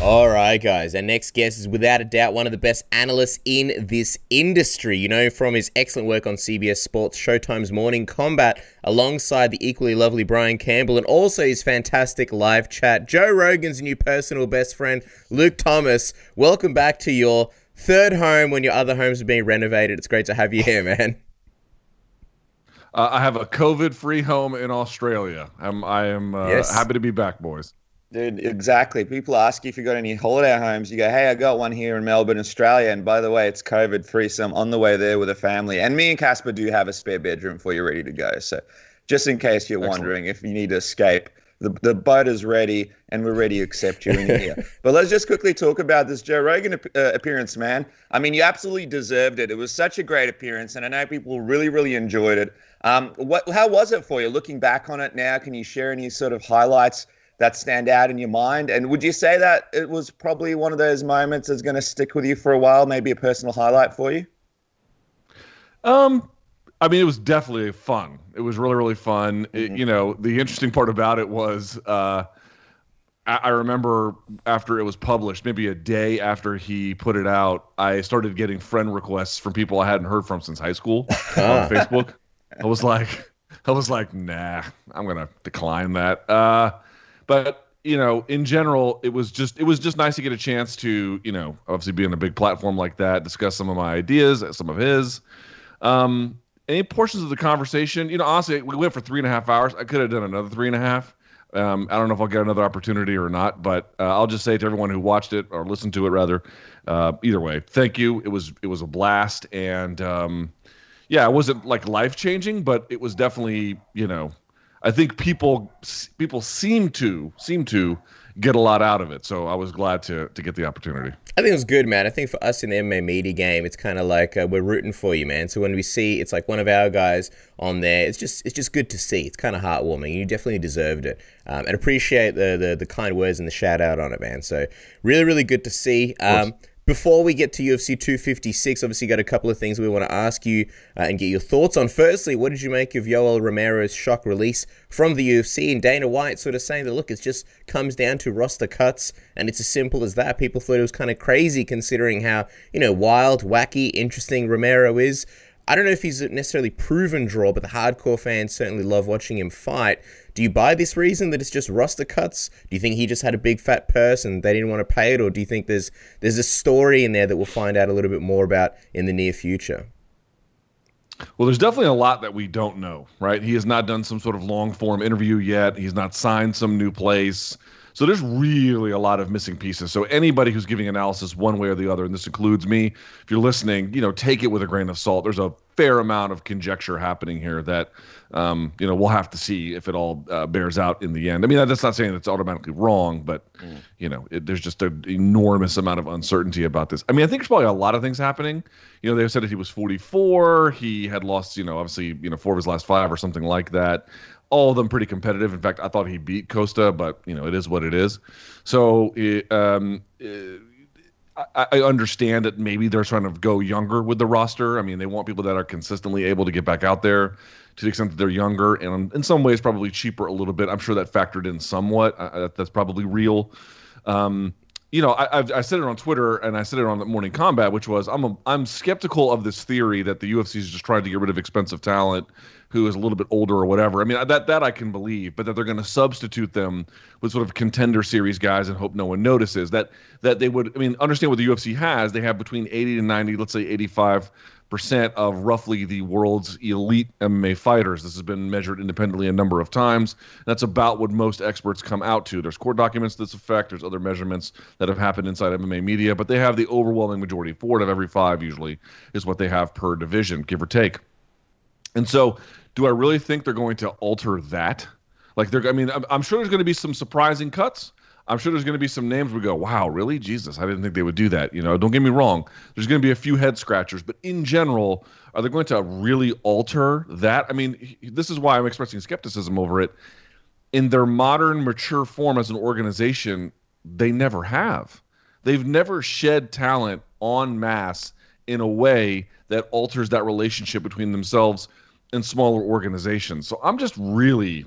All right, guys. Our next guest is without a doubt one of the best analysts in this industry. You know from his excellent work on CBS Sports, Showtime's Morning Kombat, alongside the equally lovely Brian Campbell, and also his fantastic live chat. Joe Rogan's new personal best friend, Luke Thomas. Welcome back to your third home when your other homes are being renovated. It's great to have you here, man. Uh, I have a COVID-free home in Australia. I'm I am uh, yes. happy to be back, boys. Dude, exactly. People ask you if you got any holiday homes. You go, hey, I got one here in Melbourne, Australia. And by the way, it's COVID free. So I'm on the way there with a family. And me and Casper do have a spare bedroom for you ready to go. So just in case you're Excellent. wondering if you need to escape, the, the boat is ready and we're ready to accept you in here. but let's just quickly talk about this Joe Rogan uh, appearance, man. I mean, you absolutely deserved it. It was such a great appearance. And I know people really, really enjoyed it. Um, what, how was it for you? Looking back on it now, can you share any sort of highlights? That stand out in your mind? And would you say that it was probably one of those moments that's going to stick with you for a while, maybe a personal highlight for you? Um, I mean, it was definitely fun. It was really, really fun. Mm-hmm. It, you know, the interesting part about it was, uh, I, I remember after it was published, maybe a day after he put it out, I started getting friend requests from people I hadn't heard from since high school on Facebook. I was like, I was like, nah, I'm gonna decline that. Uh, but you know, in general, it was just it was just nice to get a chance to you know obviously be on a big platform like that, discuss some of my ideas, some of his. Um, any portions of the conversation, you know, honestly, we went for three and a half hours. I could have done another three and a half. Um, I don't know if I'll get another opportunity or not, but uh, I'll just say to everyone who watched it or listened to it, rather, uh, either way, thank you. It was it was a blast, and um, yeah, it wasn't like life changing, but it was definitely you know I think people people seem to seem to get a lot out of it. So I was glad to to get the opportunity. I think it was good, man. I think for us in the MMA media game, it's kind of like uh, we're rooting for you, man. So when we see it's like one of our guys on there, it's just it's just good to see. It's kind of heartwarming. You definitely deserved it, um, and appreciate the, the the kind words and the shout out on it, man. So really, really good to see. Um, before we get to UFC 256, obviously, got a couple of things we want to ask you uh, and get your thoughts on. Firstly, what did you make of Yoel Romero's shock release from the UFC? And Dana White sort of saying that, look, it just comes down to roster cuts, and it's as simple as that. People thought it was kind of crazy considering how, you know, wild, wacky, interesting Romero is. I don't know if he's necessarily proven draw, but the hardcore fans certainly love watching him fight. Do you buy this reason that it's just roster cuts? Do you think he just had a big fat purse and they didn't want to pay it, or do you think there's there's a story in there that we'll find out a little bit more about in the near future? Well, there's definitely a lot that we don't know, right? He has not done some sort of long form interview yet. He's not signed some new place. So there's really a lot of missing pieces. So anybody who's giving analysis one way or the other, and this includes me, if you're listening, you know, take it with a grain of salt. There's a fair amount of conjecture happening here that, um, you know, we'll have to see if it all uh, bears out in the end. I mean, that's not saying it's automatically wrong, but mm. you know, it, there's just an enormous amount of uncertainty about this. I mean, I think there's probably a lot of things happening. You know, they said that he was 44. He had lost, you know, obviously, you know, four of his last five or something like that all of them pretty competitive. In fact, I thought he beat Costa, but you know it is what it is. So um, it, I, I, understand that maybe they're trying to go younger with the roster. I mean, they want people that are consistently able to get back out there to the extent that they're younger and in some ways probably cheaper a little bit. I'm sure that factored in somewhat. Uh, that's probably real. Um, you know, I, I've, I said it on Twitter and I said it on the Morning Kombat, which was I'm a, I'm skeptical of this theory that the UFC is just trying to get rid of expensive talent who is a little bit older or whatever. I mean, that that I can believe, but that they're going to substitute them with sort of contender series guys and hope no one notices that that they would. I mean, understand what the UFC has. They have between 80 and 90, let's say 85 percent of roughly the world's elite MMA fighters. This has been measured independently a number of times. That's about what most experts come out to. There's court documents to this effect. There's other measurements that have happened inside MMA media, but they have the overwhelming majority. Four out of every five usually is what they have per division, give or take. And so do I really think they're going to alter that? Like they're, I mean, I'm, I'm sure there's going to be some surprising cuts. I'm sure there's going to be some names we go, wow, really? Jesus, I didn't think they would do that. You know, don't get me wrong. There's going to be a few head scratchers, but in general, are they going to really alter that? I mean, this is why I'm expressing skepticism over it. In their modern, mature form as an organization, they never have. They've never shed talent en masse in a way that alters that relationship between themselves and smaller organizations. So I'm just really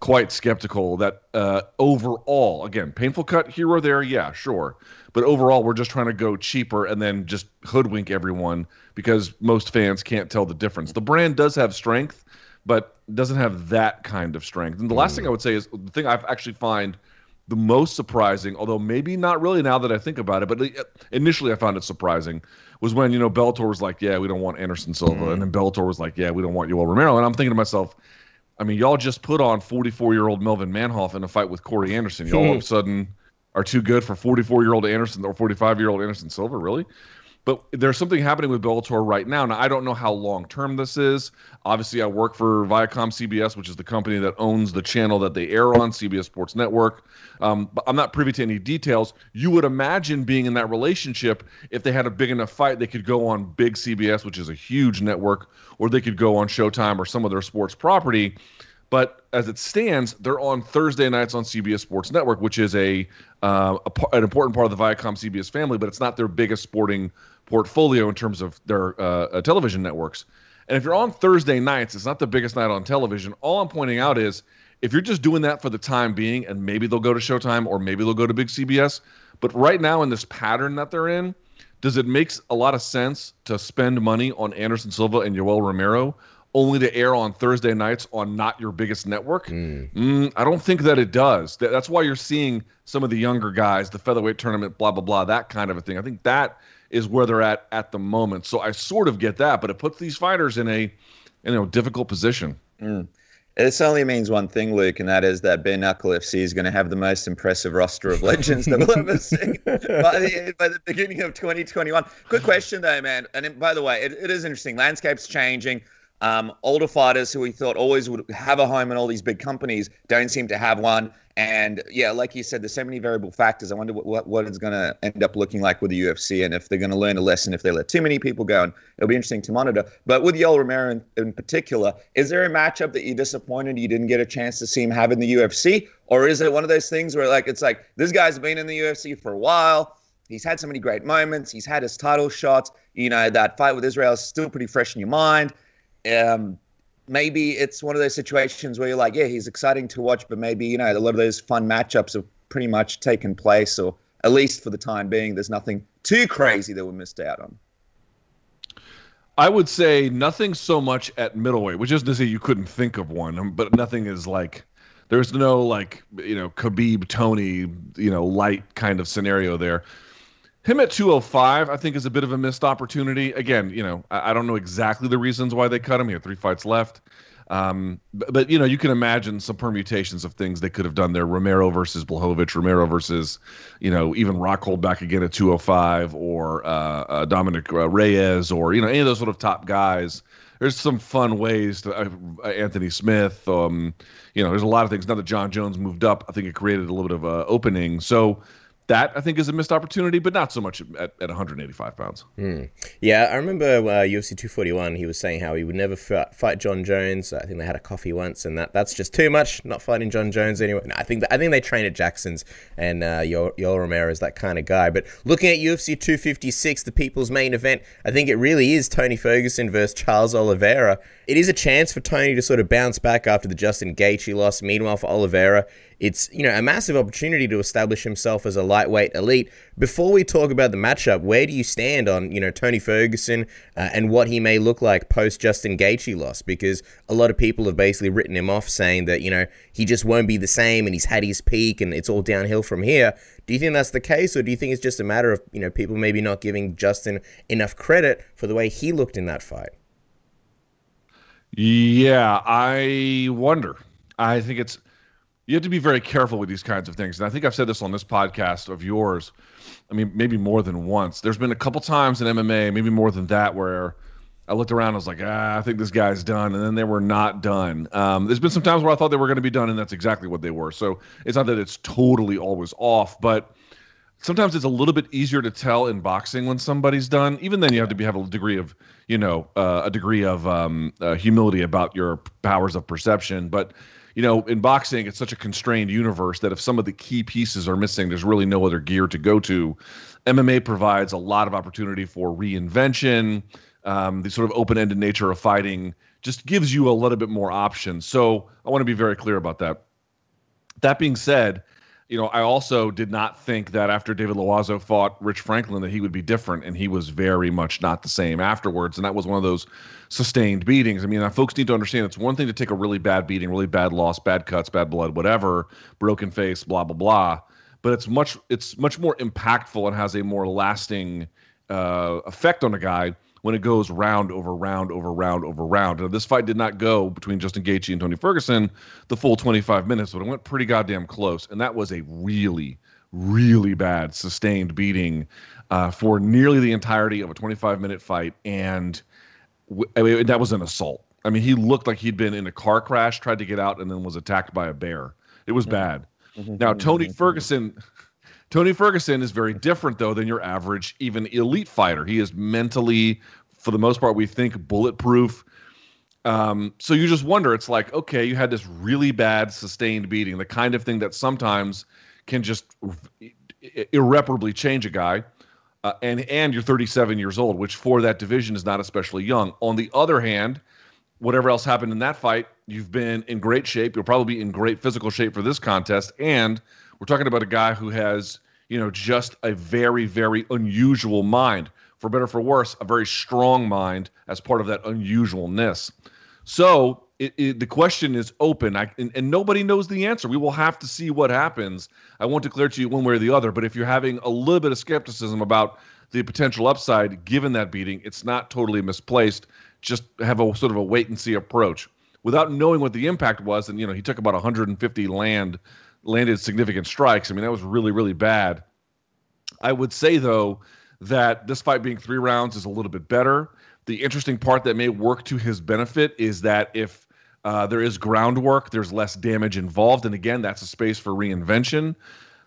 quite skeptical that uh, overall, again, painful cut here or there, yeah, sure. But overall, we're just trying to go cheaper and then just hoodwink everyone because most fans can't tell the difference. The brand does have strength, but doesn't have that kind of strength. And the last thing I would say is the thing I actually find the most surprising, although maybe not really now that I think about it, but initially I found it surprising, was when you know Bellator was like, "Yeah, we don't want Anderson Silva," mm. and then Bellator was like, "Yeah, we don't want Yoel Romero," and I'm thinking to myself, I mean, y'all just put on 44 year old Melvin Manhoef in a fight with Corey Anderson. Y'all all of a sudden are too good for 44 year old Anderson or 45 year old Anderson Silva, really? But there's something happening with Bellator right now. Now, I don't know how long term this is. Obviously, I work for Viacom CBS, which is the company that owns the channel that they air on, CBS Sports Network. Um, but I'm not privy to any details. You would imagine being in that relationship, if they had a big enough fight, they could go on big CBS, which is a huge network, or they could go on Showtime or some of their sports property. But as it stands, they're on Thursday nights on CBS Sports Network, which is a, uh, a an important part of the Viacom CBS family, but it's not their biggest sporting portfolio in terms of their uh, uh, television networks. And if you're on Thursday nights, it's not the biggest night on television. All I'm pointing out is if you're just doing that for the time being, and maybe they'll go to Showtime or maybe they'll go to big CBS, but right now in this pattern that they're in, does it make a lot of sense to spend money on Anderson Silva and Yoel Romero only to air on Thursday nights on not your biggest network. Mm. Mm, I don't think that it does. That's why you're seeing some of the younger guys, the featherweight tournament, blah blah blah, that kind of a thing. I think that is where they're at at the moment. So I sort of get that, but it puts these fighters in a you know difficult position. Mm. This only means one thing, Luke, and that is that bare knuckle FC is going to have the most impressive roster of legends that we'll ever see by the, by the beginning of 2021. Good question, though, man. And by the way, it, it is interesting. Landscape's changing. Um, older fighters who we thought always would have a home in all these big companies don't seem to have one. And yeah, like you said, there's so many variable factors. I wonder what, what, what it's going to end up looking like with the UFC and if they're going to learn a lesson if they let too many people go. And it'll be interesting to monitor. But with Yoel Romero in, in particular, is there a matchup that you're disappointed you didn't get a chance to see him have in the UFC? Or is it one of those things where like it's like this guy's been in the UFC for a while? He's had so many great moments. He's had his title shots. You know, that fight with Israel is still pretty fresh in your mind um, maybe it's one of those situations where you're like, yeah, he's exciting to watch, but maybe you know a lot of those fun matchups have pretty much taken place, or at least for the time being, there's nothing too crazy that we missed out on. I would say nothing so much at middleweight, which isn't to say you couldn't think of one, but nothing is like there's no like you know Khabib Tony you know light kind of scenario there. Him at 205, I think, is a bit of a missed opportunity. Again, you know, I, I don't know exactly the reasons why they cut him. He had three fights left. Um, but, but, you know, you can imagine some permutations of things they could have done there. Romero versus Blachowicz, Romero versus, you know, even Rockhold back again at 205, or uh, uh, Dominic uh, Reyes, or you know, any of those sort of top guys. There's some fun ways to uh, Anthony Smith. Um, you know, there's a lot of things. Now that Jon Jones moved up, I think it created a little bit of a opening. So that I think is a missed opportunity, but not so much at, at 185 pounds. Mm. Yeah, I remember uh, UFC 241. He was saying how he would never f- fight Jon Jones. I think they had a coffee once, and that that's just too much. Not fighting Jon Jones anyway. No, I think I think they train at Jackson's, and uh, Yoel Romero is that kind of guy. But looking at UFC 256, the people's main event, I think it really is Tony Ferguson versus Charles Oliveira. It is a chance for Tony to sort of bounce back after the Justin Gaethje loss. Meanwhile, for Oliveira, it's you know a massive opportunity to establish himself as a lightweight elite. Before we talk about the matchup, where do you stand on you know Tony Ferguson uh, and what he may look like post Justin Gaethje loss? Because a lot of people have basically written him off, saying that you know he just won't be the same and he's had his peak and it's all downhill from here. Do you think that's the case, or do you think it's just a matter of you know people maybe not giving Justin enough credit for the way he looked in that fight? Yeah, I wonder. I think it's you have to be very careful with these kinds of things. And I think I've said this on this podcast of yours. I mean, maybe more than once. There's been a couple times in MMA, maybe more than that, where I looked around, I was like, ah, I think this guy's done, and then they were not done. Um, there's been some times where I thought they were going to be done, and that's exactly what they were. So it's not that it's totally always off, but sometimes it's a little bit easier to tell in boxing when somebody's done. Even then, you have to be, have a degree of, you know, uh, a degree of um, uh, humility about your powers of perception, but you know, in boxing, it's such a constrained universe that if some of the key pieces are missing, there's really no other gear to go to. MMA provides a lot of opportunity for reinvention. Um, the sort of open-ended nature of fighting just gives you a little bit more options. So I want to be very clear about that. That being said, you know, I also did not think that after David Loiseau fought Rich Franklin that he would be different, and he was very much not the same afterwards. And that was one of those sustained beatings. I mean, folks need to understand it's one thing to take a really bad beating, really bad loss, bad cuts, bad blood, whatever, broken face, blah blah blah. But it's much it's much more impactful and has a more lasting uh, effect on a guy when it goes round over round over round over round. Now, this fight did not go between Justin Gaethje and Tony Ferguson the full 25 minutes, but it went pretty goddamn close, and that was a really, really bad sustained beating uh, for nearly the entirety of a 25 minute fight, and w- I mean, that was an assault. I mean, he looked like he'd been in a car crash, tried to get out, and then was attacked by a bear. It was bad. Mm-hmm. Now, Tony mm-hmm. Ferguson. Tony Ferguson is very different, though, than your average, even elite fighter. He is mentally, for the most part, we think bulletproof. Um, so you just wonder, it's like, okay, you had this really bad sustained beating, the kind of thing that sometimes can just irreparably change a guy. Uh, and and you're 37 years old, which for that division is not especially young. On the other hand, whatever else happened in that fight, you've been in great shape. You'll probably be in great physical shape for this contest, and we're talking about a guy who has, you know, just a very, very unusual mind. For better for worse, a very strong mind as part of that unusualness. So it, it, the question is open, I, and, and, nobody knows the answer. We will have to see what happens. I won't declare to you one way or the other, but if you're having a little bit of skepticism about the potential upside given that beating, it's not totally misplaced. Just have a sort of a wait and see approach without knowing what the impact was. And you know, he took about 150 land landed significant strikes. I mean, that was really, really bad. I would say, though, that this fight being three rounds is a little bit better. The interesting part that may work to his benefit is that if uh, there is groundwork, there's less damage involved. And again, that's a space for reinvention.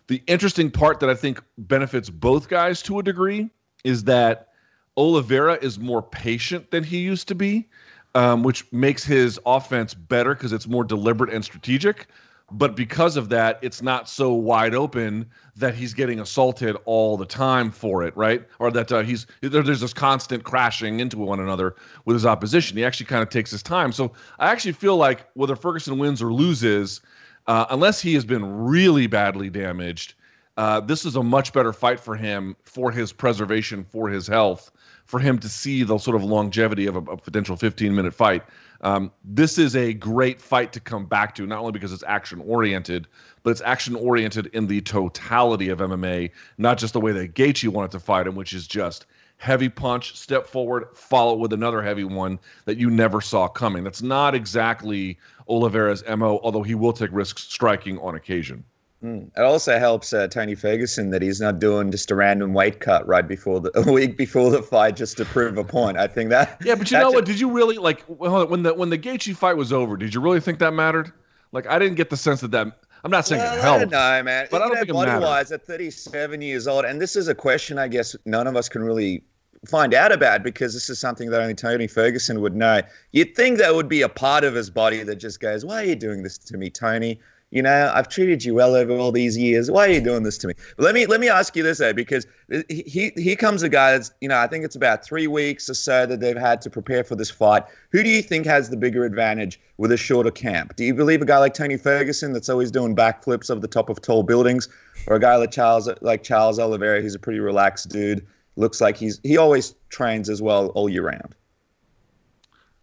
The interesting part that I think benefits both guys to a degree is that Oliveira is more patient than he used to be, um, which makes his offense better because it's more deliberate and strategic but because of that it's not so wide open that he's getting assaulted all the time for it right? Or that uh, he's there, there's this constant crashing into one another with his opposition. He actually kind of takes his time. So i actually feel like whether ferguson wins or loses uh, unless he has been really badly damaged uh, this is a much better fight for him for his preservation for his health for him to see the sort of longevity of a, a potential 15 minute fight um, this is a great fight to come back to, not only because it's action oriented, but it's action oriented in the totality of MMA, not just the way that Gaethje wanted to fight him, which is just heavy punch, step forward, follow with another heavy one that you never saw coming. That's not exactly Oliveira's MO, although he will take risks striking on occasion. Mm. It also helps uh, Tony Ferguson that he's not doing just a random weight cut right before the a week before the fight just to prove a point. I think that. Yeah, but you know what? Did you really like when the when the Gaethje fight was over? Did you really think that mattered? Like, I didn't get the sense that that. I'm not saying well, it helped. I don't know, man. But you I don't know, think it matters. Wise, at 37 years old, and this is a question I guess none of us can really find out about because this is something that only Tony Ferguson would know. You'd think that would be a part of his body that just goes, "Why are you doing this to me, Tony?" You know, I've treated you well over all these years. Why are you doing this to me? But let me let me ask you this though, because he he comes a guy that's you know I think it's about three weeks or so that they've had to prepare for this fight. Who do you think has the bigger advantage with a shorter camp? Do you believe a guy like Tony Ferguson that's always doing backflips over the top of tall buildings, or a guy like Charles like Charles Oliveira, who's a pretty relaxed dude, looks like he's he always trains as well all year round?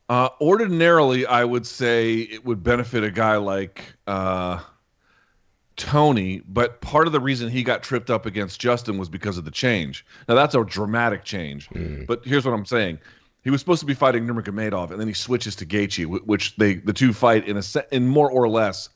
Uh, ordinarily, I would say it would benefit a guy like uh, Tony, but part of the reason he got tripped up against Justin was because of the change. Now that's a dramatic change, mm. but here's what I'm saying: he was supposed to be fighting Nurmagomedov, and then he switches to Gaethje, which they the two fight in a set, in more or less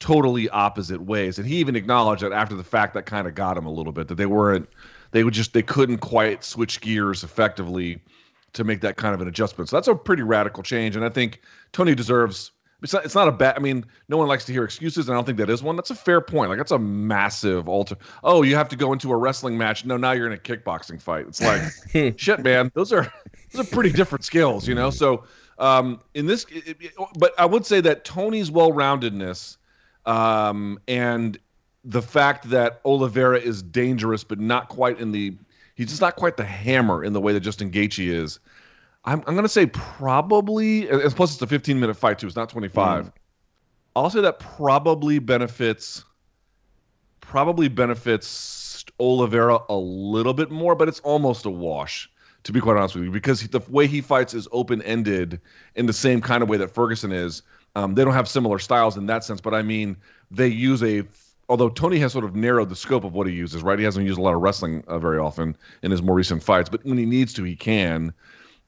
totally opposite ways. And he even acknowledged that after the fact, that kind of got him a little bit that they weren't, they would just they couldn't quite switch gears effectively to make that kind of an adjustment. So that's a pretty radical change, and I think Tony deserves. It's not, it's not a bad. I mean, no one likes to hear excuses, and I don't think that is one. That's a fair point. Like that's a massive alter. Oh, you have to go into a wrestling match. No, now you're in a kickboxing fight. It's like shit, man. Those are those are pretty different skills, you know. So um, in this, it, it, but I would say that Tony's well-roundedness um, and the fact that Oliveira is dangerous, but not quite in the He's just not quite the hammer in the way that Justin Gaethje is. I'm, I'm going to say probably, and plus it's a 15 minute fight too. It's not 25. Mm. I'll say that probably benefits probably benefits Oliveira a little bit more, but it's almost a wash to be quite honest with you, because the way he fights is open ended in the same kind of way that Ferguson is. Um, they don't have similar styles in that sense, but I mean, they use a. Although Tony has sort of narrowed the scope of what he uses, right? He hasn't used a lot of wrestling uh, very often in his more recent fights, but when he needs to, he can.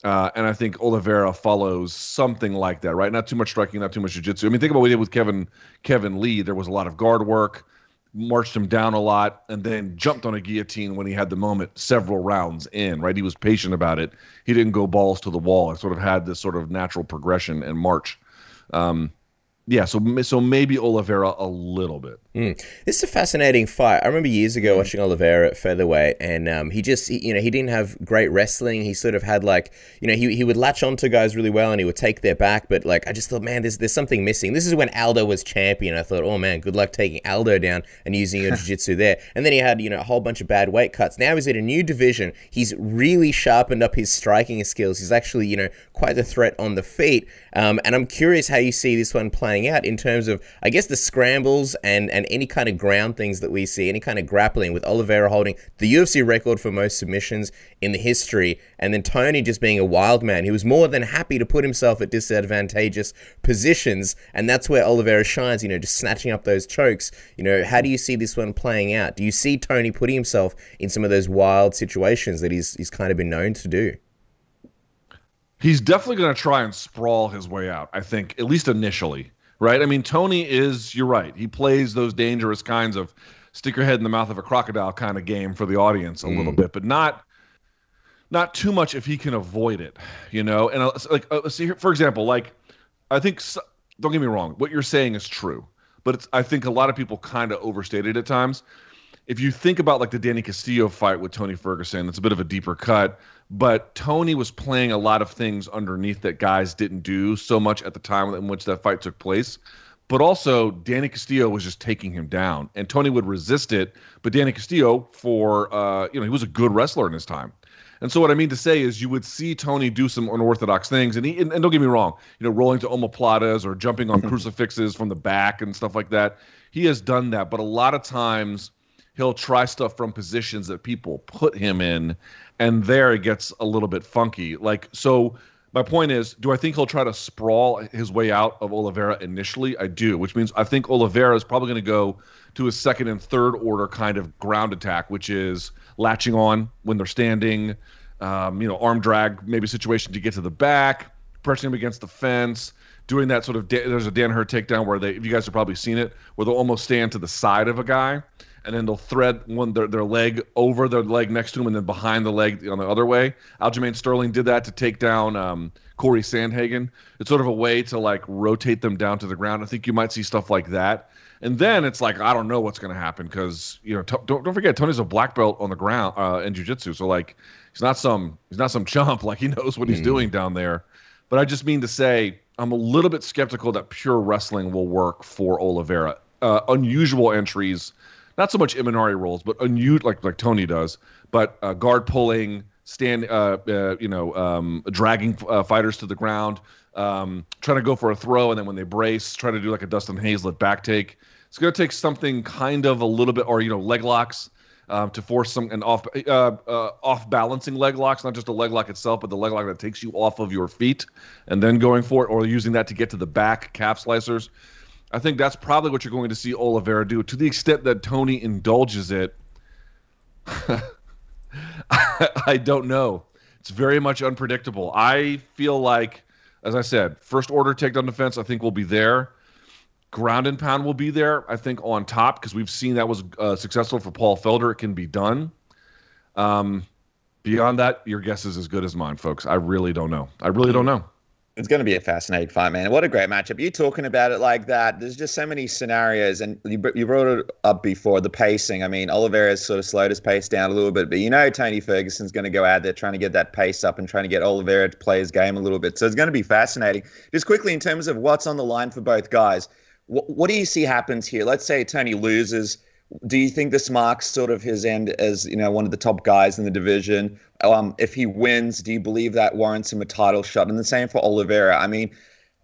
Uh, and I think Oliveira follows something like that, right? Not too much striking, not too much jiu-jitsu. I mean, think about what he did with Kevin Kevin Lee. There was a lot of guard work marched him down a lot, and then jumped on a guillotine when he had the moment several rounds in, right? He was patient about it. He didn't go balls to the wall. It sort of had this sort of natural progression and march. Um, yeah, so so maybe Oliveira a little bit. Mm. This is a fascinating fight. I remember years ago watching Oliveira at featherweight, and um, he just, he, you know, he didn't have great wrestling. He sort of had like, you know, he, he would latch onto guys really well, and he would take their back. But like, I just thought, man, there's there's something missing. This is when Aldo was champion. I thought, oh man, good luck taking Aldo down and using your jiu-jitsu there. And then he had, you know, a whole bunch of bad weight cuts. Now he's in a new division. He's really sharpened up his striking skills. He's actually, you know, quite a threat on the feet. Um, and I'm curious how you see this one playing out in terms of, I guess, the scrambles and and any kind of ground things that we see, any kind of grappling with Oliveira holding the UFC record for most submissions in the history, and then Tony just being a wild man. He was more than happy to put himself at disadvantageous positions, and that's where Oliveira shines, you know, just snatching up those chokes. You know, how do you see this one playing out? Do you see Tony putting himself in some of those wild situations that he's, he's kind of been known to do? He's definitely going to try and sprawl his way out, I think, at least initially right? I mean, Tony is, you're right. He plays those dangerous kinds of stick your head in the mouth of a crocodile kind of game for the audience a mm. little bit, but not not too much if he can avoid it, you know. And uh, like, uh, see here, for example, like I think don't get me wrong, what you're saying is true, but it's I think a lot of people kind of overstated it at times. If you think about like the Danny Castillo fight with Tony Ferguson, it's a bit of a deeper cut but Tony was playing a lot of things underneath that guys didn't do so much at the time in which that fight took place. But also, Danny Castillo was just taking him down, and Tony would resist it. But Danny Castillo, for uh, you know, he was a good wrestler in his time. And so what I mean to say is you would see Tony do some unorthodox things, and he and, and don't get me wrong, you know, rolling to omoplatas or jumping on crucifixes from the back and stuff like that. He has done that, but a lot of times he'll try stuff from positions that people put him in, and there it gets a little bit funky. Like so. My point is, do I think he'll try to sprawl his way out of Oliveira initially? I do, which means I think Oliveira is probably going to go to a second and third order kind of ground attack, which is latching on when they're standing, um, you know, arm drag, maybe situation to get to the back, pressing him against the fence, doing that sort of. There's a Danaher takedown where they, if you guys have probably seen it, where they'll almost stand to the side of a guy and then they'll thread one their, their leg over their leg next to him and then behind the leg on the other way. Aljamain Sterling did that to take down um, Cory Sandhagen. It's sort of a way to like rotate them down to the ground. I think you might see stuff like that. And then it's like I don't know what's going to happen because you know t- don't don't forget Tony's a black belt on the ground uh, in jiu-jitsu. So like he's not some he's not some chump like he knows what he's mm. doing down there. But I just mean to say I'm a little bit skeptical that pure wrestling will work for Oliveira. Uh, unusual entries not so much Imanari rolls, but unusual like like Tony does, but uh, guard pulling, stand, uh, uh, you know, um, dragging uh, fighters to the ground, um, trying to go for a throw, and then when they brace, try to do like a Dustin Hazelett back take. It's going to take something kind of a little bit, or you know, leg locks. Um, to force some an off uh, uh, off balancing leg locks, not just a leg lock itself, but the leg lock that takes you off of your feet, and then going for it, or using that to get to the back calf slicers. I think that's probably what you're going to see Oliveira do. To the extent that Tony indulges it, I don't know. It's very much unpredictable. I feel like, as I said, first order takedown defense, I think will be there. Ground and pound will be there, I think, on top because we've seen that was uh, successful for Paul Felder. It can be done. Um, beyond that, your guess is as good as mine, folks. I really don't know. I really don't know. It's going to be a fascinating fight, man. What a great matchup. You talking about it like that. There's just so many scenarios, and you, you brought it up before the pacing. I mean, Oliveira's sort of slowed his pace down a little bit, but you know Tony Ferguson's going to go out there trying to get that pace up and trying to get Oliveira to play his game a little bit. So it's going to be fascinating. Just quickly, in terms of what's on the line for both guys, what, what do you see happens here? Let's say Tony loses do you think this marks sort of his end as you know one of the top guys in the division? Um, if he wins, do you believe that warrants him a title shot? And the same for Oliveira. I mean,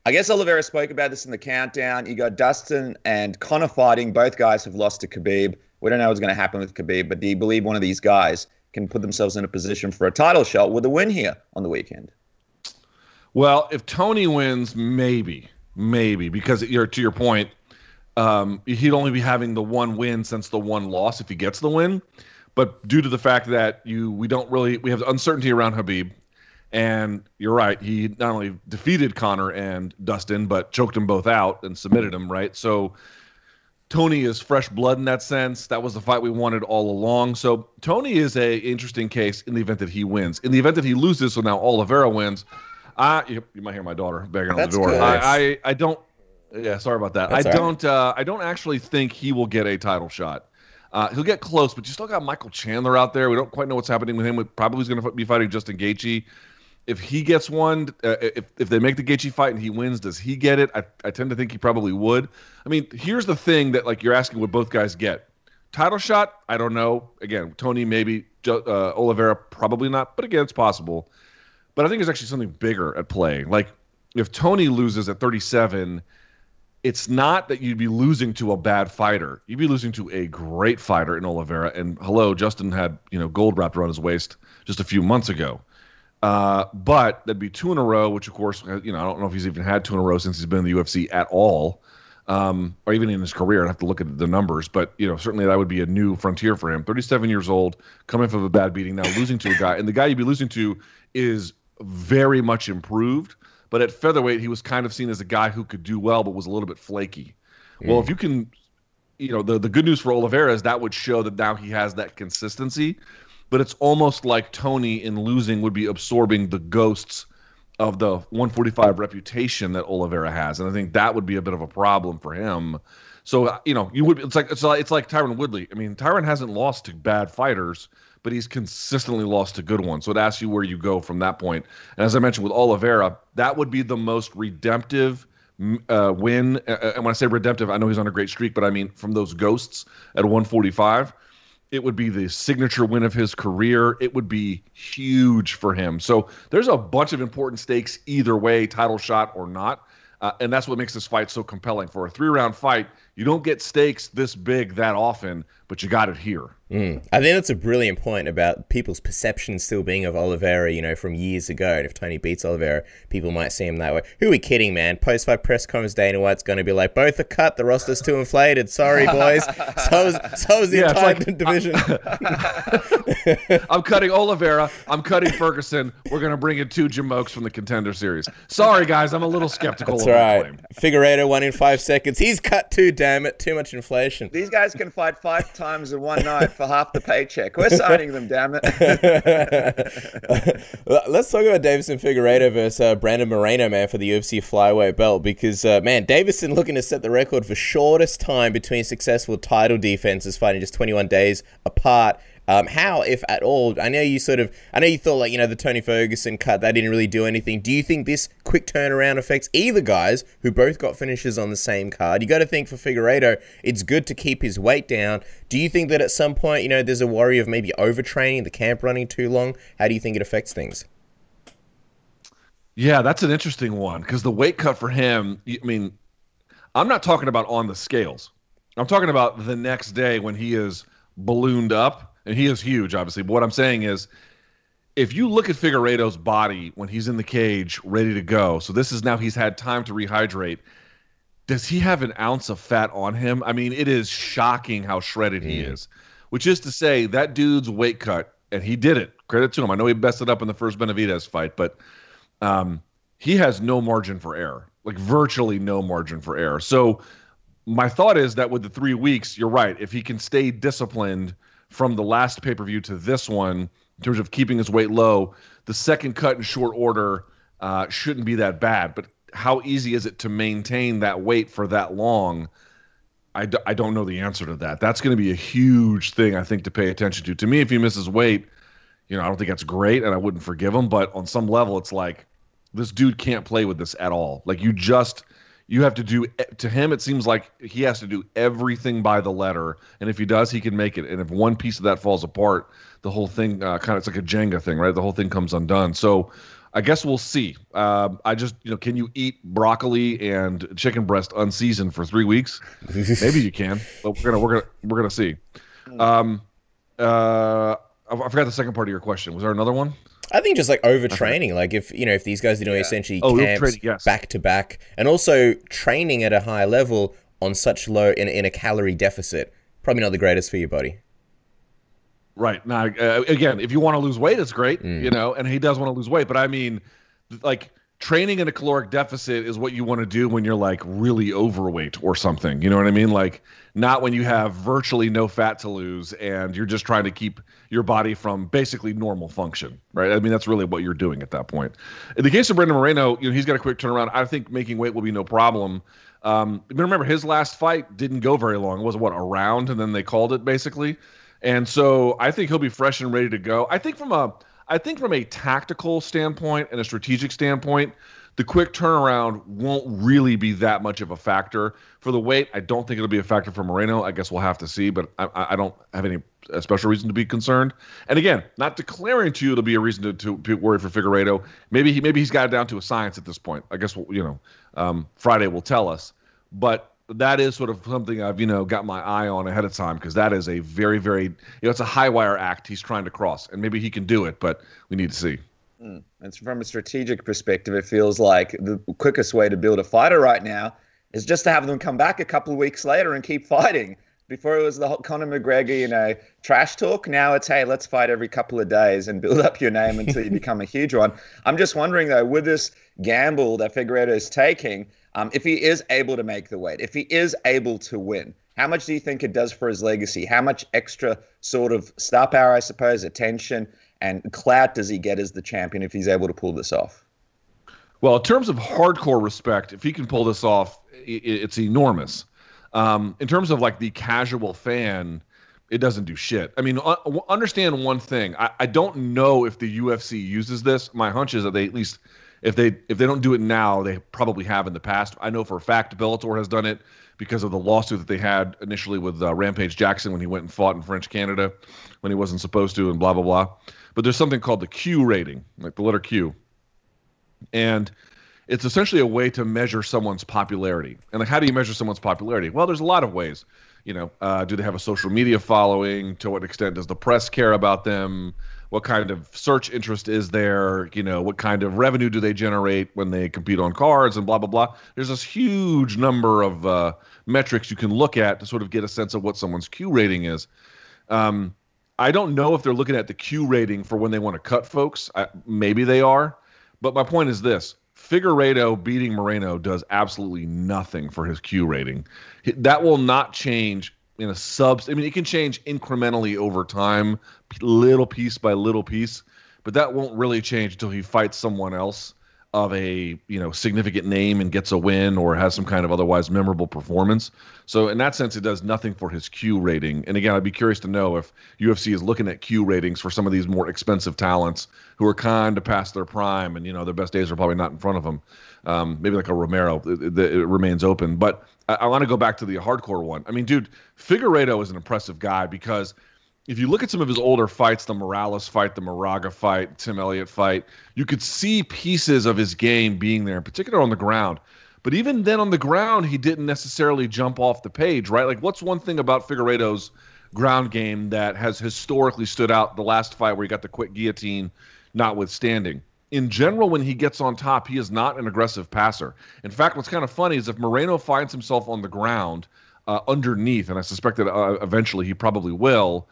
I guess Oliveira spoke about this in the countdown. You got Dustin and Conor fighting. Both guys have lost to Khabib. We don't know what's going to happen with Khabib, but do you believe one of these guys can put themselves in a position for a title shot with a win here on the weekend? Well, if Tony wins, maybe, maybe, because you're to your point, um, he'd only be having the one win since the one loss if he gets the win. But due to the fact that you, we don't really, we have uncertainty around Khabib, and you're right, he not only defeated Conor and Dustin, but choked them both out and submitted them. Right, so Tony is fresh blood in that sense. That was the fight we wanted all along. So Tony is a interesting case in the event that he wins. In the event that he loses, so now Oliveira wins. I you, you might hear my daughter banging on That's the door. I, I I don't. Yeah, sorry about that. That's I right. don't. Uh, I don't actually think he will get a title shot. Uh, he'll get close, but you still got Michael Chandler out there. We don't quite know what's happening with him. We probably is going to be fighting Justin Gaethje. If he gets one, uh, if if they make the Gaethje fight and he wins, does he get it? I, I tend to think he probably would. I mean, here's the thing that like you're asking, what both guys get? Title shot? I don't know. Again, Tony maybe, uh, Oliveira probably not, but again, it's possible. But I think there's actually something bigger at play. Like if Tony loses at 37, it's not that you'd be losing to a bad fighter. You'd be losing to a great fighter in Oliveira. And hello, Justin had you know gold wrapped around his waist just a few months ago. Uh, but that'd be two in a row, which of course you know I don't know if he's even had two in a row since he's been in the UFC at all, um, or even in his career. I'd have to look at the numbers, but you know certainly that would be a new frontier for him. 37 years old, coming from a bad beating, now losing to a guy, and the guy you'd be losing to is very much improved. But at featherweight, he was kind of seen as a guy who could do well, but was a little bit flaky. Well, if you can, you know, the, the good news for Oliveira is that would show that now he has that consistency. But it's almost like Tony in losing would be absorbing the ghosts of the 145 reputation that Oliveira has, and I think that would be a bit of a problem for him. So uh, you know, you would it's like it's like it's like Tyron Woodley. I mean, Tyron hasn't lost to bad fighters, but he's consistently lost to good ones. So it asks you where you go from that point. And as I mentioned with Oliveira, that would be the most redemptive uh, win. And when I say redemptive, I know he's on a great streak, but I mean from those ghosts at 145 it would be the signature win of his career. It would be huge for him. So there's a bunch of important stakes either way, title shot or not. Uh, and that's what makes this fight so compelling. For a three round fight, you don't get stakes this big that often, but you got it here. Mm. I think that's a brilliant point about people's perception still being of Oliveira, you know, from years ago. And if Tony beats Oliveira, people might see him that way. Who are we kidding, man? Post fight press conference, Dana White's going to be like, both are cut. The roster's too inflated. Sorry, boys. So is, so is the Yeah, entire like- division. I'm cutting Oliveira. I'm cutting Ferguson. We're going to bring in two Jim Oaks from the contender series. Sorry, guys. I'm a little skeptical That's of that right. claim. Figueiredo won in five seconds. He's cut too, damn it. Too much inflation. These guys can fight five times in one night for half the paycheck. We're signing them, damn it. Let's talk about Deiveson Figueiredo versus uh, Brandon Moreno, man, for the UFC flyweight belt. Because, uh, man, Deiveson looking to set the record for shortest time between successful title defenses, fighting just 21 days apart. Um, how, if at all, I know you sort of, I know you thought like, you know, the Tony Ferguson cut, that didn't really do anything. Do you think this quick turnaround affects either guys who both got finishes on the same card? You got to think for Figueiredo, it's good to keep his weight down. Do you think that at some point, you know, there's a worry of maybe overtraining, the camp running too long? How do you think it affects things? Yeah, that's an interesting one because the weight cut for him, I mean, I'm not talking about on the scales. I'm talking about the next day when he is ballooned up, and he is huge, obviously. But what I'm saying is, if you look at Figueiredo's body when he's in the cage, ready to go, so this is now he's had time to rehydrate. Does he have an ounce of fat on him? I mean, it is shocking how shredded he is. Which is to say, that dude's weight cut, and he did it. Credit to him. I know he bested up in the first Benavidez fight, but um, he has no margin for error, like virtually no margin for error. So my thought is that with the three weeks, you're right. If he can stay disciplined from the last pay per view to this one, in terms of keeping his weight low, the second cut in short order uh, shouldn't be that bad. But how easy is it to maintain that weight for that long? I, d- I don't know the answer to that. That's going to be a huge thing, I think, to pay attention to. To me, if he misses weight, you know, I don't think that's great, and I wouldn't forgive him. But on some level, it's like this dude can't play with this at all. Like you just you have to do to him. It seems like he has to do everything by the letter, and if he does, he can make it. And if one piece of that falls apart, the whole thing uh, kind of it's like a Jenga thing, right? The whole thing comes undone. So I guess we'll see. Um, I just, you know, can you eat broccoli and chicken breast unseasoned for three weeks? Maybe you can, but we're gonna we're gonna we're gonna see. Um, uh, I forgot the second part of your question. Was there another one? I think just like overtraining, like if you know if these guys are doing yeah. essentially oh, camps yes. back to back, and also training at a high level on such low in, in a calorie deficit, probably not the greatest for your body. Right now, uh, again, if you want to lose weight, it's great, mm. you know, and he does want to lose weight, but I mean, like training in a caloric deficit is what you want to do when you're like really overweight or something. You know what I mean? Like not when you have virtually no fat to lose and you're just trying to keep your body from basically normal function, right? I mean, that's really what you're doing at that point. In the case of Brandon Moreno, you know, he's got a quick turnaround. I think making weight will be no problem. Um, remember his last fight didn't go very long. It was what a round, and then they called it basically. And so I think he'll be fresh and ready to go. I think from a I think from a tactical standpoint and a strategic standpoint, the quick turnaround won't really be that much of a factor for the weight. I don't think it'll be a factor for Moreno. I guess we'll have to see, but I, I don't have any special reason to be concerned. And again, not declaring to you it'll be a reason to, to be worried for Figueiredo. Maybe he maybe he's got it down to a science at this point. I guess you know um, Friday will tell us. But that is sort of something I've you know got my eye on ahead of time because that is a very very you know it's a high wire act he's trying to cross and maybe he can do it but we need to see. Mm. And from a strategic perspective, it feels like the quickest way to build a fighter right now is just to have them come back a couple of weeks later and keep fighting. Before it was the Conor McGregor, you know, trash talk. Now it's hey, let's fight every couple of days and build up your name until you become a huge one. I'm just wondering though, with this gamble that Figueiredo is taking, um, if he is able to make the weight, if he is able to win, how much do you think it does for his legacy? How much extra sort of star power, I suppose, attention and clout does he get as the champion if he's able to pull this off? Well, in terms of hardcore respect, if he can pull this off, it's enormous. Um, in terms of like the casual fan, it doesn't do shit. I mean, understand one thing. I, I don't know if the UFC uses this. My hunch is that they at least if they if they don't do it now, they probably have in the past. I know for a fact Bellator has done it because of the lawsuit that they had initially with uh, Rampage Jackson when he went and fought in French Canada when he wasn't supposed to, and blah blah blah. But there's something called the Q rating, like the letter Q, and it's essentially a way to measure someone's popularity. And like, how do you measure someone's popularity? Well, there's a lot of ways. You know, uh, do they have a social media following? To what extent does the press care about them? what kind of search interest is there you know what kind of revenue do they generate when they compete on cards and blah blah blah there's this huge number of uh, metrics you can look at to sort of get a sense of what someone's q rating is um, i don't know if they're looking at the q rating for when they want to cut folks I, maybe they are but my point is this Figueiredo beating Moreno does absolutely nothing for his Q rating. That will not change in a sub. I mean, it can change incrementally over time, little piece by little piece, but that won't really change until he fights someone else of a you know significant name and gets a win or has some kind of otherwise memorable performance. So in that sense, it does nothing for his Q rating. And again, I'd be curious to know if UFC is looking at Q ratings for some of these more expensive talents who are kind of past their prime and you know their best days are probably not in front of them. Um, maybe like a Romero, it, it, it remains open. But I, I want to go back to the hardcore one. I mean, dude, Figueiredo is an impressive guy because if you look at some of his older fights, the Morales fight, the Moraga fight, Tim Elliott fight, you could see pieces of his game being there, in particular on the ground. But even then on the ground, he didn't necessarily jump off the page, right? Like, what's one thing about Figueiredo's ground game that has historically stood out the last fight where he got the quick guillotine, notwithstanding? in general, when he gets on top, he is not an aggressive passer. In fact, what's kind of funny is if Moreno finds himself on the ground uh, underneath, and I suspect that uh, eventually he probably will.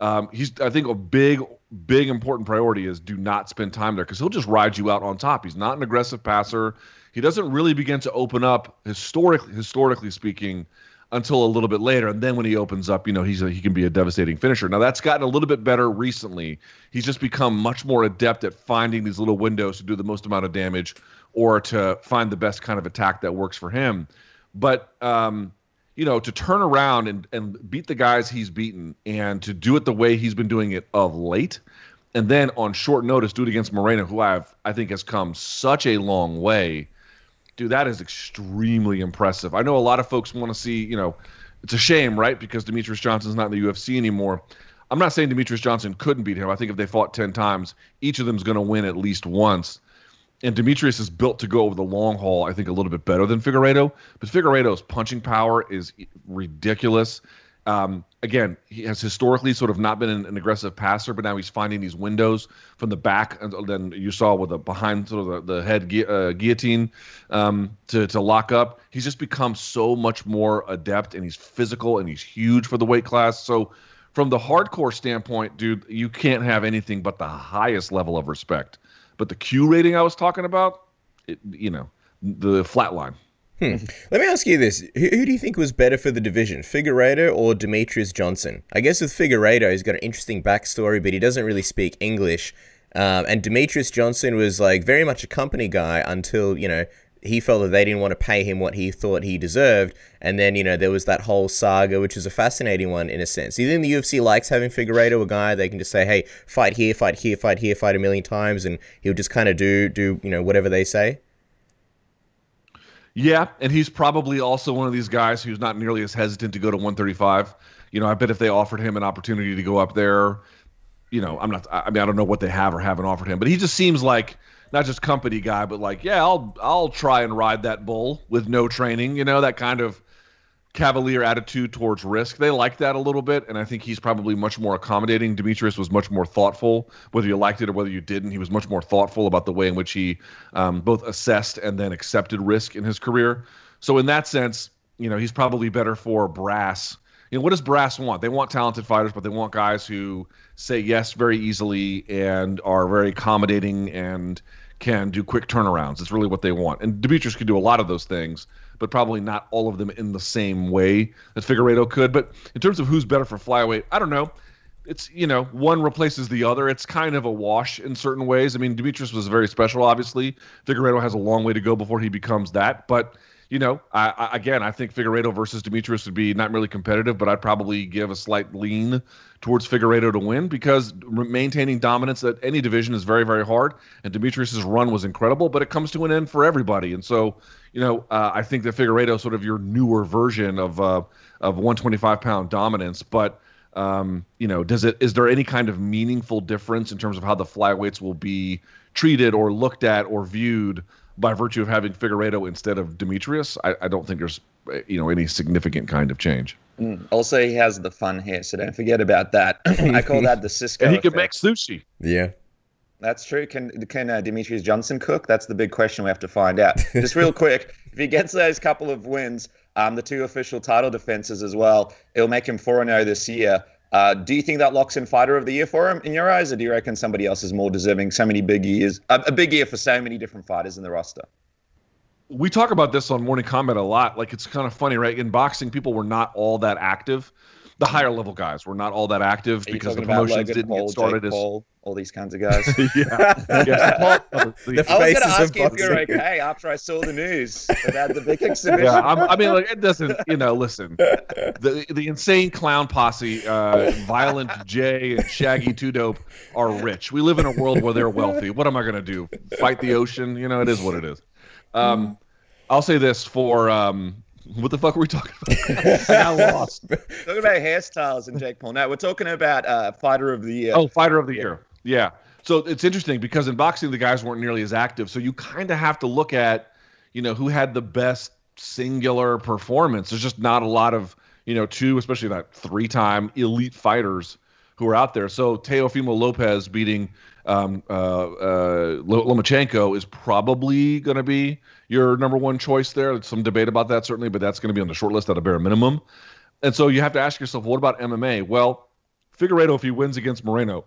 Um, he's, I think, a big, big important priority is do not spend time there because he'll just ride you out on top. He's not an aggressive passer. He doesn't really begin to open up historically, historically speaking, until a little bit later. And then when he opens up, you know, he's a, he can be a devastating finisher. Now that's gotten a little bit better recently. He's just become much more adept at finding these little windows to do the most amount of damage or to find the best kind of attack that works for him. But um, you know, to turn around and, and beat the guys he's beaten and to do it the way he's been doing it of late, and then on short notice do it against Moreno, who I've I think has come such a long way dude, that is extremely impressive. I know a lot of folks want to see, you know, it's a shame, right? Because Demetrious Johnson's not in the UFC anymore. I'm not saying Demetrious Johnson couldn't beat him. I think if they fought 10 times, each of them is going to win at least once. And Demetrious is built to go over the long haul, I think, a little bit better than Figueiredo. But Figueiredo's punching power is ridiculous. Um, again, he has historically sort of not been an, an, aggressive passer, but now he's finding these windows from the back. And then you saw with the behind sort of the, the head gu- uh, guillotine um, to, to lock up. He's just become so much more adept and he's physical and he's huge for the weight class. So, from the hardcore standpoint, dude, you can't have anything but the highest level of respect. But the Q rating I was talking about, it, you know, the flat line. Hmm. Let me ask you this: who, who, do you think was better for the division, Figueiredo or Demetrious Johnson? I guess with Figueiredo, he's got an interesting backstory, but he doesn't really speak English. Um, and Demetrious Johnson was like very much a company guy until you know he felt that they didn't want to pay him what he thought he deserved. And then, you know, there was that whole saga, which is a fascinating one in a sense. You think the UFC likes having Figueiredo, a guy they can just say, hey, fight here, fight here, fight here, fight a million times, and he'll just kind of do, do you know, whatever they say? Yeah, and he's probably also one of these guys who's not nearly as hesitant to go to 135. You know, I bet if they offered him an opportunity to go up there, you know, I'm not, I mean, I don't know what they have or haven't offered him, but he just seems like not just company guy, but like, yeah, I'll I'll try and ride that bull with no training. You know, that kind of cavalier attitude towards risk. They like that a little bit, and I think he's probably much more accommodating. Demetrious was much more thoughtful, whether you liked it or whether you didn't. He was much more thoughtful about the way in which he um, both assessed and then accepted risk in his career. So in that sense, you know, he's probably better for brass. You know, what does brass want? They want talented fighters, but they want guys who say yes very easily and are very accommodating and can do quick turnarounds. It's really what they want. And Demetrious could do a lot of those things, but probably not all of them in the same way that Figueiredo could. But in terms of who's better for flyweight, I don't know. It's you know one replaces the other. It's kind of a wash in certain ways. I mean, Demetrious was very special. Obviously, Figueiredo has a long way to go before he becomes that. But you know, I, I, again, I think Figueiredo versus Demetrious would be not really competitive, but I'd probably give a slight lean towards Figueiredo to win because maintaining dominance at any division is very, very hard. And Demetrious's run was incredible, but it comes to an end for everybody. And so, you know, uh, I think that Figueiredo sort of your newer version of uh, of 125 pound dominance, but. Um, you know, does it is there any kind of meaningful difference in terms of how the flyweights will be treated or looked at or viewed by virtue of having Figueiredo instead of Demetrious, I, I don't think there's you know any significant kind of change. Mm. Also, he has the fun hair, so don't forget about that. I call that the Cisco. and he can make sushi. Yeah. That's true. Can can uh, Demetrious Johnson cook? That's the big question we have to find out. Just real quick, if he gets those couple of wins, um, the two official title defenses as well, it'll make him 4 0 this year. Uh, do you think that locks in fighter of the year for him in your eyes, or do you reckon somebody else is more deserving? So many big years, a, a big year for so many different fighters in the roster. We talk about this on Morning Kombat a lot. Like it's kind of funny, right? In boxing, people were not all that active the higher level guys were not all that active because the promotions didn't Paul, get started Jake as Paul, all these kinds of guys. yeah, yeah. The I was going to ask you if you're okay after I saw the news about the big exhibition. Yeah, I'm, i mean, like it doesn't. You know, listen, the the insane clown posse, uh, Violent J and Shaggy Two Dope are rich. We live in a world where they're wealthy. What am I going to do? Fight the ocean? You know, it is what it is. Um, I'll say this for um, what the fuck are we talking about? I lost. talking about hairstyles and Jake Paul. Now we're talking about uh, fighter of the year. Oh, fighter of the year. Yeah. So it's interesting because in boxing the guys weren't nearly as active. So you kind of have to look at, you know, who had the best singular performance. There's just not a lot of, you know, two, especially that three-time elite fighters who are out there. So Teofimo Lopez beating um, uh, uh, Lomachenko is probably going to be your number one choice there. There's some debate about that certainly, but that's going to be on the short list at a bare minimum. And so you have to ask yourself, what about MMA? Well, Figueiredo, if he wins against Moreno,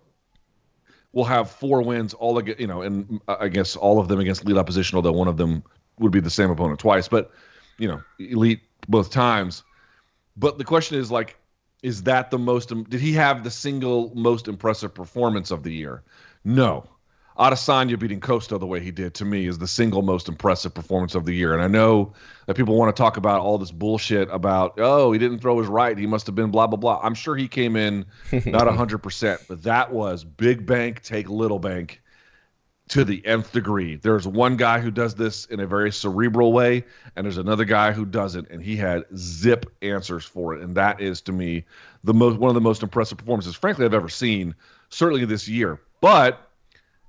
will have four wins, all against, you know, and uh, I guess all of them against elite opposition, although one of them would be the same opponent twice, but you know, elite both times. But the question is like, is that the most? Did he have the single most impressive performance of the year? No. Adesanya beating Costa the way he did to me is the single most impressive performance of the year. And I know that people want to talk about all this bullshit about, oh, he didn't throw his right. He must have been blah, blah, blah. I'm sure he came in not 100%, but that was big bank, take little bank to the nth degree. There's one guy who does this in a very cerebral way, and there's another guy who doesn't, and he had zip answers for it. And that is, to me, the most one of the most impressive performances, frankly, I've ever seen, certainly this year. But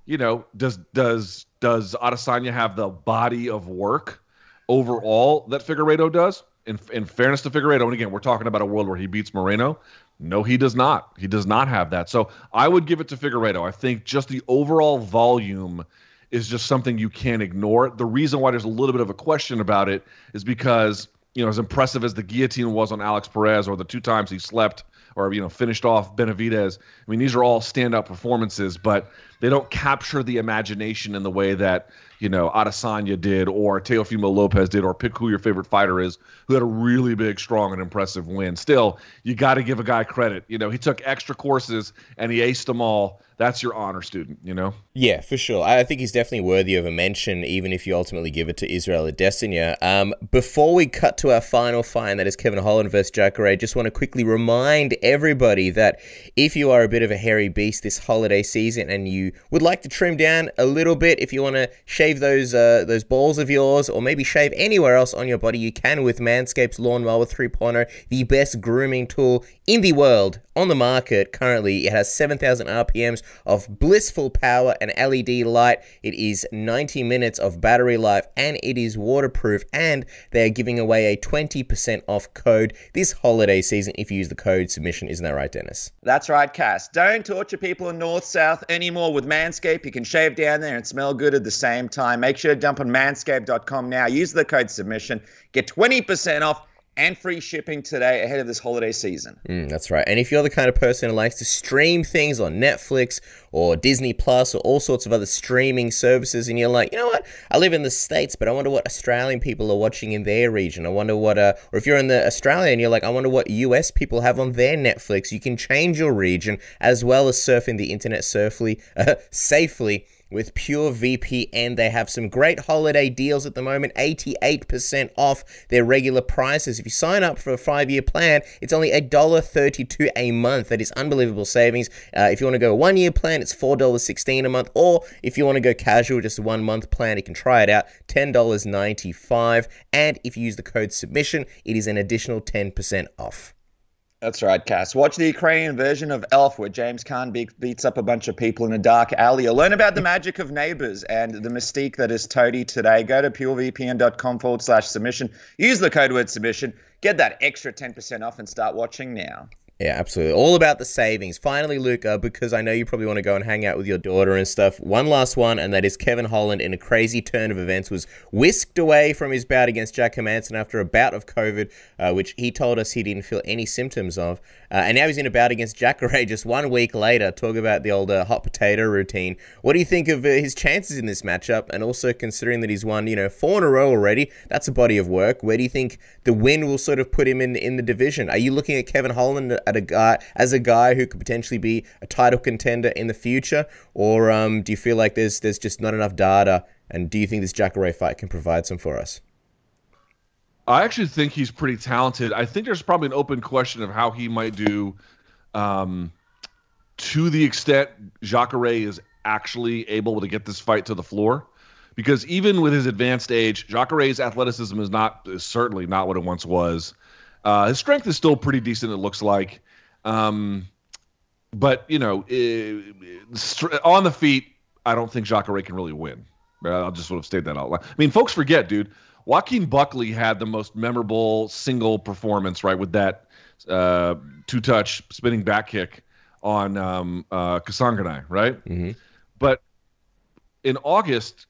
you know, does does does Adesanya have the body of work overall that Figueiredo does? In, in fairness to Figueiredo, and again, we're talking about a world where he beats Moreno. No, he does not. He does not have that. So I would give it to Figueiredo. I think just the overall volume is just something you can't ignore. The reason why there's a little bit of a question about it is because, you know, as impressive as the guillotine was on Alex Perez or the two times he slept or, you know, finished off Benavidez, I mean, these are all standout performances, but they don't capture the imagination in the way that you know Adesanya did, or Teofimo Lopez did, or pick who your favorite fighter is, who had a really big, strong, and impressive win. Still, you got to give a guy credit. You know, he took extra courses and he aced them all that's your honor student, you know? Yeah, for sure. I think he's definitely worthy of a mention, even if you ultimately give it to Israel Adesanya. Um, before we cut to our final fight, that is Kevin Holland versus Jacare, just want to quickly remind everybody that if you are a bit of a hairy beast this holiday season and you would like to trim down a little bit, if you want to shave those uh, those balls of yours, or maybe shave anywhere else on your body, you can with Manscaped's Lawnmower 3.0, the best grooming tool in the world on the market currently. It has 7,000 RPMs of blissful power and LED light. It is 90 minutes of battery life and it is waterproof. And they are giving away a 20% off code this holiday season if you use the code submission. Isn't that right, Dennis? That's right, Cass. Don't torture people in North South anymore with Manscaped. You can shave down there and smell good at the same time. Make sure to dump on manscaped.com now. Use the code submission. Get 20% off and free shipping today ahead of this holiday season. Mm, that's right. And if you're the kind of person who likes to stream things on Netflix or Disney Plus or all sorts of other streaming services, and you're like, you know what, I live in the States, but I wonder what Australian people are watching in their region. I wonder what, uh, or if you're in the Australia and you're like, I wonder what US people have on their Netflix, you can change your region as well as surfing the internet safely, uh, safely with Pure VPN. They have some great holiday deals at the moment 88% off their regular prices. If you sign up for a five year plan, it's only $1.32 a month. That is unbelievable savings. Uh, if you want to go one year plan, it's $4.16 a month. Or if you want to go casual, just a one month plan, you can try it out $10.95. And if you use the code submission, it is an additional 10% off. That's right, Cass. Watch the Ukrainian version of Elf, where James Caan be- beats up a bunch of people in a dark alley. Or learn about the magic of neighbors and the mystique that is Toadie today. Go to purevpn.com forward slash submission. Use the code word submission. Get that extra 10% off and start watching now. Yeah, absolutely. All about the savings. Finally, Luca, because I know you probably want to go and hang out with your daughter and stuff. One last one, and that is Kevin Holland, in a crazy turn of events, was whisked away from his bout against Jack Hermansson after a bout of COVID, uh, which he told us he didn't feel any symptoms of. Uh, and now he's in a bout against Jacare just one week later. Talk about the old uh, hot potato routine. What do you think of uh, his chances in this matchup? And also considering that he's won, you know, four in a row already, that's a body of work. Where do you think the win will sort of put him in in the division? Are you looking at Kevin Holland at a guy as a guy who could potentially be a title contender in the future, or um, do you feel like there's there's just not enough data? And do you think this Jacare fight can provide some for us? I actually think he's pretty talented. I think there's probably an open question of how he might do, um, to the extent Jacare is actually able to get this fight to the floor because even with his advanced age, Jacare's athleticism is not is certainly not what it once was. Uh, his strength is still pretty decent. It looks like, um, but you know, on the feet, I don't think Jacare can really win. I'll just sort of state that out loud. I mean, folks forget, dude. Joaquin Buckley had the most memorable single performance, right, with that uh, two-touch spinning back kick on um, uh, Kasanganay, right? Mm-hmm. But in August,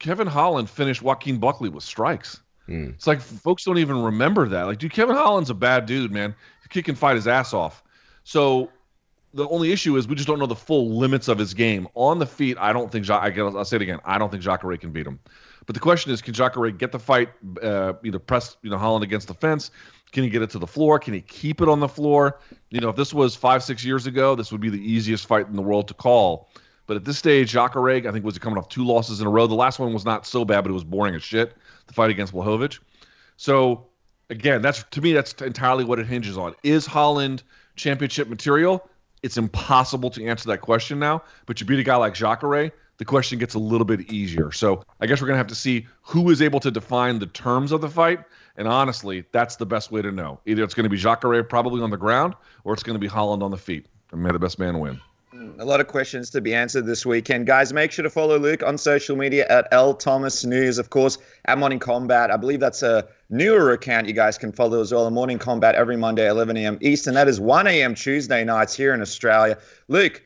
Kevin Holland finished Joaquin Buckley with strikes. Mm. It's like folks don't even remember that. Like, dude, Kevin Holland's a bad dude, man. He can fight his ass off. So the only issue is we just don't know the full limits of his game on the feet. I don't think I will say it again. I don't think Jacare can beat him. But the question is, can Jacare get the fight, uh, either press you know Holland against the fence? Can he get it to the floor? Can he keep it on the floor? You know, if this was five six years ago, this would be the easiest fight in the world to call. But at this stage, Jacare, I think, was coming off two losses in a row. The last one was not so bad, but it was boring as shit. The fight against Blachowicz. So again, that's to me, that's entirely what it hinges on. Is Holland championship material? It's impossible to answer that question now. But you beat a guy like Jacare, the question gets a little bit easier. So I guess we're gonna have to see who is able to define the terms of the fight. And honestly, that's the best way to know. Either it's going to be Jacare probably on the ground, or it's going to be Holland on the feet. And may the best man win. A lot of questions to be answered this weekend. Guys, make sure to follow Luke on social media at L Thomas News. Of course, at Morning Kombat. I believe that's a newer account you guys can follow as well. Morning Kombat every Monday, 11 a.m. Eastern. That is 1 a.m. Tuesday nights here in Australia. Luke,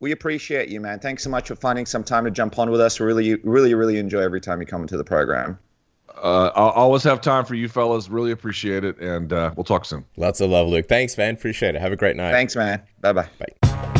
we appreciate you, man. Thanks so much for finding some time to jump on with us. We Really, really, really enjoy every time you come into the program. Uh, I'll always have time for you fellas. Really appreciate it. And uh, we'll talk soon. Lots of love, Luke. Thanks, man. Appreciate it. Have a great night. Thanks, man. Bye-bye. Bye.